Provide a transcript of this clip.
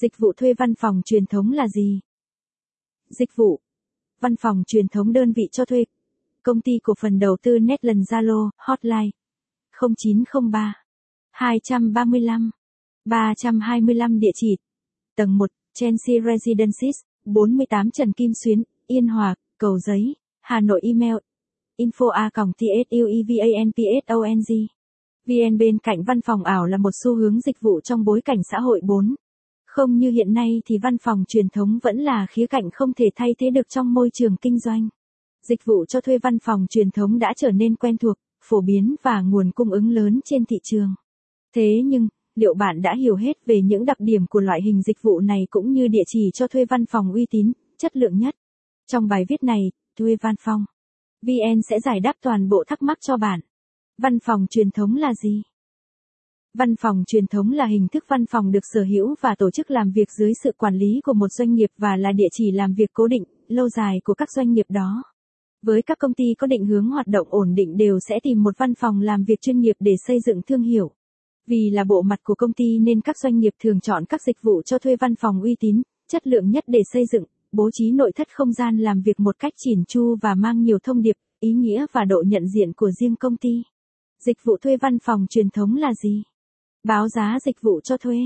Dịch vụ thuê văn phòng truyền thống là gì? Dịch vụ Văn phòng truyền thống đơn vị cho thuê. Công ty cổ phần đầu tư Netland Zalo, hotline 0903 235 325 địa chỉ Tầng 1, Chelsea Residences, 48 Trần Kim Xuyến, Yên Hòa, Cầu Giấy, Hà Nội email info a tsuevanpsong VN bên cạnh văn phòng ảo là một xu hướng dịch vụ trong bối cảnh xã hội 4. Không như hiện nay thì văn phòng truyền thống vẫn là khía cạnh không thể thay thế được trong môi trường kinh doanh. Dịch vụ cho thuê văn phòng truyền thống đã trở nên quen thuộc, phổ biến và nguồn cung ứng lớn trên thị trường. Thế nhưng, liệu bạn đã hiểu hết về những đặc điểm của loại hình dịch vụ này cũng như địa chỉ cho thuê văn phòng uy tín, chất lượng nhất? Trong bài viết này, thuê văn phòng, VN sẽ giải đáp toàn bộ thắc mắc cho bạn. Văn phòng truyền thống là gì? Văn phòng truyền thống là hình thức văn phòng được sở hữu và tổ chức làm việc dưới sự quản lý của một doanh nghiệp và là địa chỉ làm việc cố định, lâu dài của các doanh nghiệp đó. Với các công ty có định hướng hoạt động ổn định đều sẽ tìm một văn phòng làm việc chuyên nghiệp để xây dựng thương hiệu. Vì là bộ mặt của công ty nên các doanh nghiệp thường chọn các dịch vụ cho thuê văn phòng uy tín, chất lượng nhất để xây dựng, bố trí nội thất không gian làm việc một cách chỉn chu và mang nhiều thông điệp, ý nghĩa và độ nhận diện của riêng công ty. Dịch vụ thuê văn phòng truyền thống là gì? Báo giá dịch vụ cho thuê.